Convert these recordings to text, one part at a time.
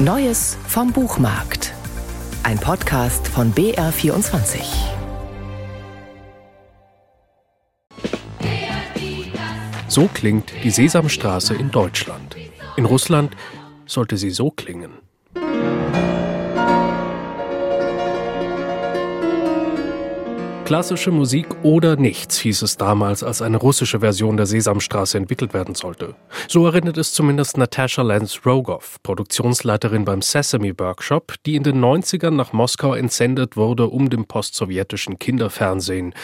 Neues vom Buchmarkt. Ein Podcast von BR24. So klingt die Sesamstraße in Deutschland. In Russland sollte sie so klingen. Klassische Musik oder nichts hieß es damals, als eine russische Version der Sesamstraße entwickelt werden sollte. So erinnert es zumindest Natasha Lance Rogoff, Produktionsleiterin beim Sesame Workshop, die in den 90ern nach Moskau entsendet wurde, um dem postsowjetischen Kinderfernsehen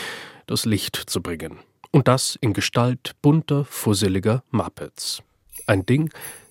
das Licht zu bringen. Und das in Gestalt bunter, fusseliger Muppets. Ein Ding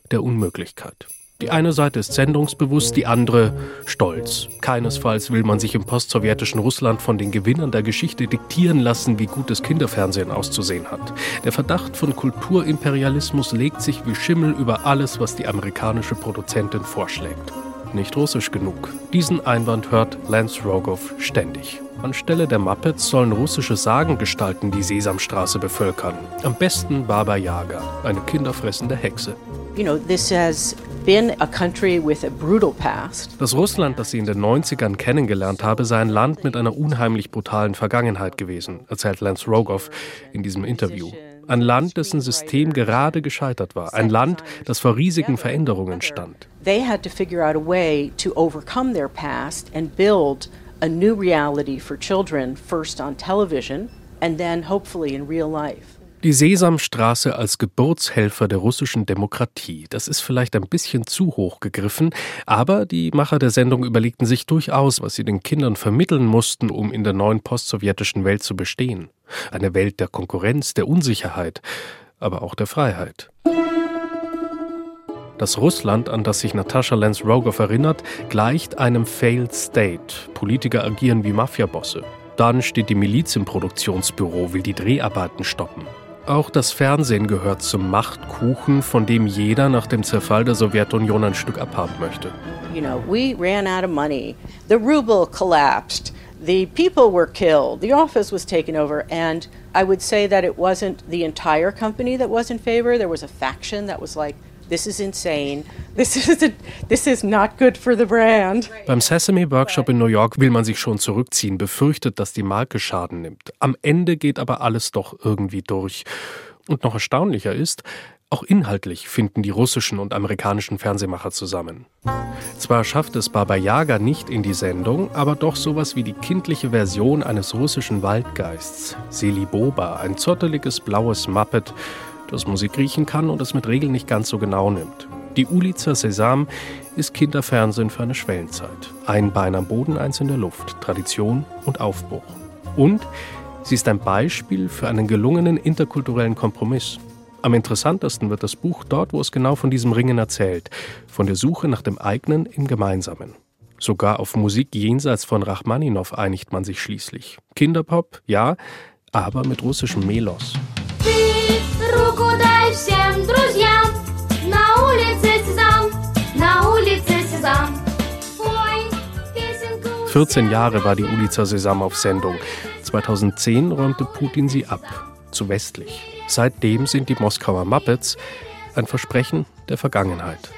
der Unmöglichkeit. Die eine Seite ist sendungsbewusst, die andere stolz. Keinesfalls will man sich im postsowjetischen Russland von den Gewinnern der Geschichte diktieren lassen, wie gutes Kinderfernsehen auszusehen hat. Der Verdacht von Kulturimperialismus legt sich wie Schimmel über alles, was die amerikanische Produzentin vorschlägt. Nicht russisch genug. Diesen Einwand hört Lance Rogoff ständig. Anstelle der Muppets sollen russische Sagengestalten die Sesamstraße bevölkern. Am besten Baba Yaga, eine kinderfressende Hexe. You know, this has das Russland, das sie in den 90ern kennengelernt habe, sei ein Land mit einer unheimlich brutalen Vergangenheit gewesen, erzählt Lance Rogoff in diesem Interview. Ein Land, dessen System gerade gescheitert war. Ein Land, das vor riesigen Veränderungen stand. They had to figure out a way to overcome their past and build a new reality for children, first on television and then hopefully in real life. Die Sesamstraße als Geburtshelfer der russischen Demokratie. Das ist vielleicht ein bisschen zu hoch gegriffen, aber die Macher der Sendung überlegten sich durchaus, was sie den Kindern vermitteln mussten, um in der neuen postsowjetischen Welt zu bestehen. Eine Welt der Konkurrenz, der Unsicherheit, aber auch der Freiheit. Das Russland, an das sich Natascha Lance Rogoff erinnert, gleicht einem Failed State. Politiker agieren wie Mafiabosse. Dann steht die Miliz im Produktionsbüro, will die Dreharbeiten stoppen. Auch das Fernsehen gehört zum Machtkuchen, von dem jeder nach dem Zerfall der Sowjetunion ein Stück abhaben möchte. You know, we ran out of money. The ruble collapsed. The people were killed. The office was taken over and I would say that it wasn't the entire company that was in favor. There was a faction that was like This is insane. This is, a, this is not good for the brand. Beim Sesame Workshop in New York will man sich schon zurückziehen, befürchtet, dass die Marke Schaden nimmt. Am Ende geht aber alles doch irgendwie durch. Und noch erstaunlicher ist, auch inhaltlich finden die russischen und amerikanischen Fernsehmacher zusammen. Zwar schafft es Baba Yaga nicht in die Sendung, aber doch sowas wie die kindliche Version eines russischen Waldgeists. Seliboba, ein zotteliges blaues Muppet, das Musik riechen kann und es mit Regeln nicht ganz so genau nimmt. Die Ulica Sesam ist Kinderfernsehen für eine Schwellenzeit. Ein Bein am Boden, eins in der Luft. Tradition und Aufbruch. Und sie ist ein Beispiel für einen gelungenen interkulturellen Kompromiss. Am interessantesten wird das Buch dort, wo es genau von diesem Ringen erzählt, von der Suche nach dem eigenen im Gemeinsamen. Sogar auf Musik jenseits von Rachmaninow einigt man sich schließlich. Kinderpop, ja, aber mit russischem Melos. 14 Jahre war die Ulica Sesam auf Sendung. 2010 räumte Putin sie ab, zu westlich. Seitdem sind die Moskauer Muppets ein Versprechen der Vergangenheit.